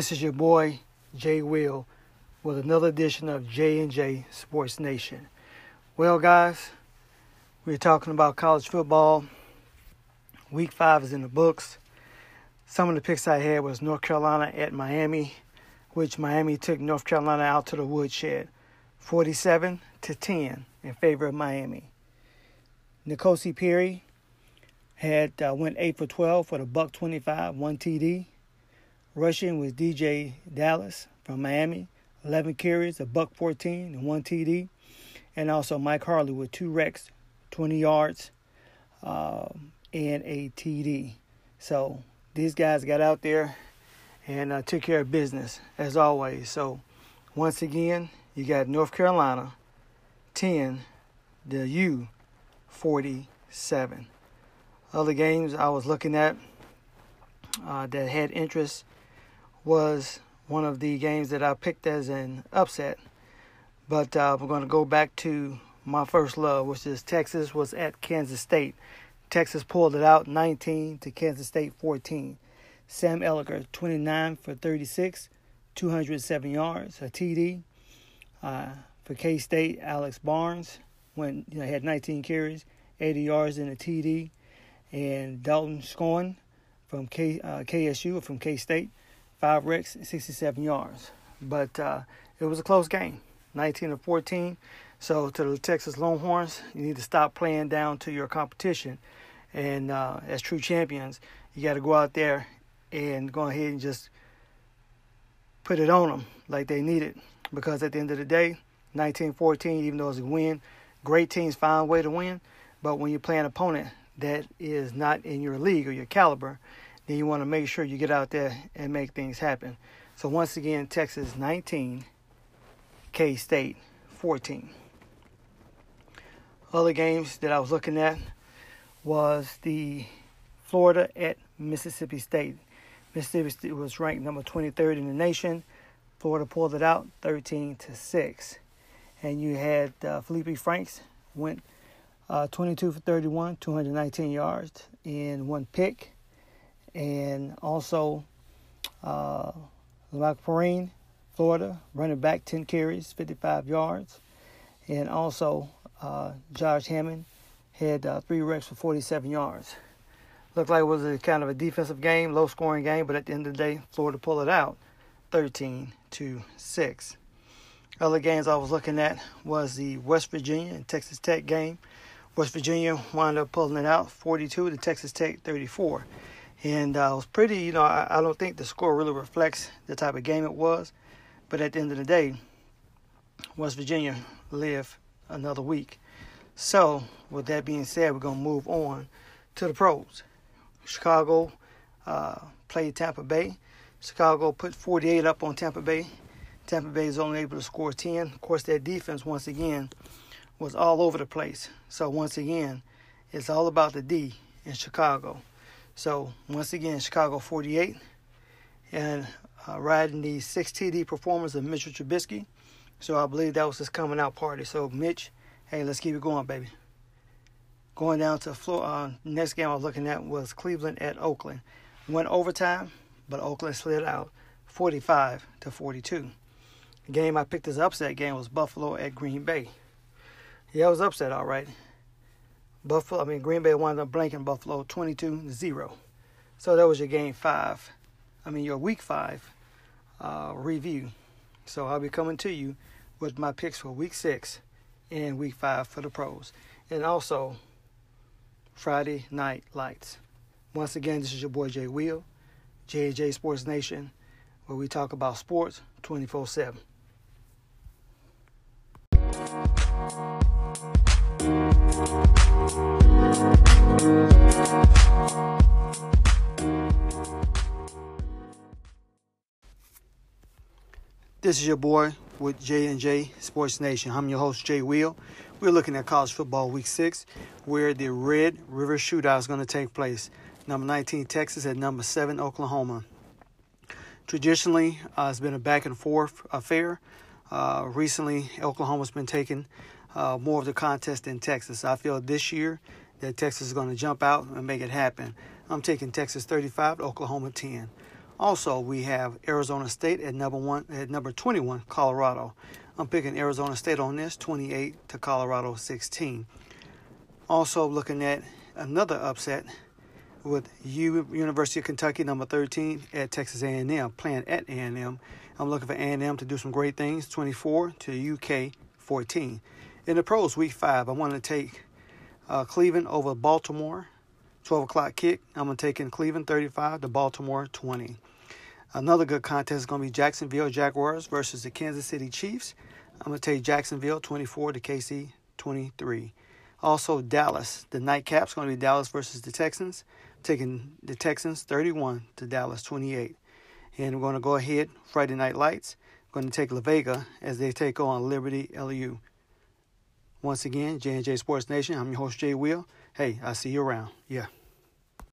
This is your boy Jay Will with another edition of J and J Sports Nation. Well, guys, we're talking about college football. Week five is in the books. Some of the picks I had was North Carolina at Miami, which Miami took North Carolina out to the woodshed, 47 to 10 in favor of Miami. N'Kosi Perry had uh, went 8 for 12 for the buck 25, one TD. Rushing was DeeJay Dallas from Miami, 11 carries, a buck 14 and one TD. And also Mike Harley with two wrecks, 20 yards, uh, and a TD. So these guys got out there and uh, took care of business as always. So once again, you got North Carolina 10, the U 47. Other games I was looking at uh, that had interest was one of the games that I picked as an upset. But uh, we're going to go back to my first love, which is Texas was at Kansas State. Texas pulled it out 19 to Kansas State 14. Sam Ehlinger 29 for 36, 207 yards, a TD. Uh, for K State, Alex Barnes went you know had 19 carries, 80 yards in a TD and Dalton Scorn from K, uh, KSU from K State, five wrecks, 67 yards. But uh, it was a close game, 19 to 14. So to the Texas Longhorns, you need to stop playing down to your competition. And uh, as true champions, you got to go out there and go ahead and just put it on them like they need it. Because at the end of the day, 19-14, even though it's a win, great teams find a way to win. But when you play an opponent that is not in your league or your caliber, then you want to make sure you get out there and make things happen. So once again, Texas 19, K State 14. Other games that I was looking at was the Florida at Mississippi State. Mississippi State was ranked number 23rd in the nation. Florida pulled it out 13 to 6. And you had uh, Feleipe Franks went uh, 22 for 31, 219 yards, and one pick. And also, uh, Lamar Perine, Florida, running back, 10 carries, 55 yards. And also, uh, Josh Hammond had uh, three reps for 47 yards. Looked like it was a kind of a defensive game, low scoring game, but at the end of the day, Florida pulled it out 13 to 6. Other games I was looking at was the West Virginia and Texas Tech game. West Virginia wound up pulling it out 42 to Texas Tech 34. And uh, it was pretty, you know, I, I don't think the score really reflects the type of game it was. But at the end of the day, West Virginia lived another week. So, with that being said, we're going to move on to the pros. Chicago uh, played Tampa Bay. Chicago put 48 up on Tampa Bay. Tampa Bay is only able to score 10. Of course, their defense, once again, was all over the place. So once again, it's all about the D in Chicago. So once again, Chicago 48, and uh, riding the six TD performance of Mitchell Trubisky. So I believe that was his coming out party. So Mitch, hey, let's keep it going, baby. Going down to Florida, uh, next game I was looking at was Cleveland at Oakland. Went overtime, but Oakland slid out 45 to 42. The game I picked as upset game was Buffalo at Green Bay. Yeah, I was upset, all right. Buffalo, I mean, Green Bay wound up blanking Buffalo 22 0. So that was your game five. I mean, your week five uh, review. So I'll be coming to you with my picks for week six and week five for the pros. And also Friday Night Lights. Once again, this is your boy Jay Wheel, J&J Sports Nation, where we talk about sports 24 7. This is your boy with J and J Sports Nation. I'm your host Jay Wheel. We're looking at college football week six, where the Red River Shootout is going to take place. Number 19 Texas at number seven Oklahoma. Traditionally, uh, it's been a back and forth affair. Uh, recently, Oklahoma's been taking uh, more of the contest in Texas. I feel this year that Texas is going to jump out and make it happen. I'm taking Texas 35 Oklahoma 10. Also, we have Arizona State at number one at number 21, Colorado. I'm picking Arizona State on this, 28 to Colorado 16. Also, looking at another upset with U University of Kentucky number 13 at Texas A&M, playing at A&M. I'm looking for A&M to do some great things, 24 to UK 14. In the pros, week five, I want to take uh, Cleveland over Baltimore, 12 o'clock kick. I'm going to take in Cleveland 35 to Baltimore 20. Another good contest is going to be Jacksonville Jaguars versus the Kansas City Chiefs. I'm going to take Jacksonville 24 to KC 23. Also, Dallas. The nightcap's going to be Dallas versus the Texans. taking the Texans 31 to Dallas 28. And we're going to go ahead, Friday Night Lights. We're going to take La Vega as they take on Liberty LU. Once again, J&J Sports Nation, I'm your host, Jay Will. Hey, I'll see you around. Yeah.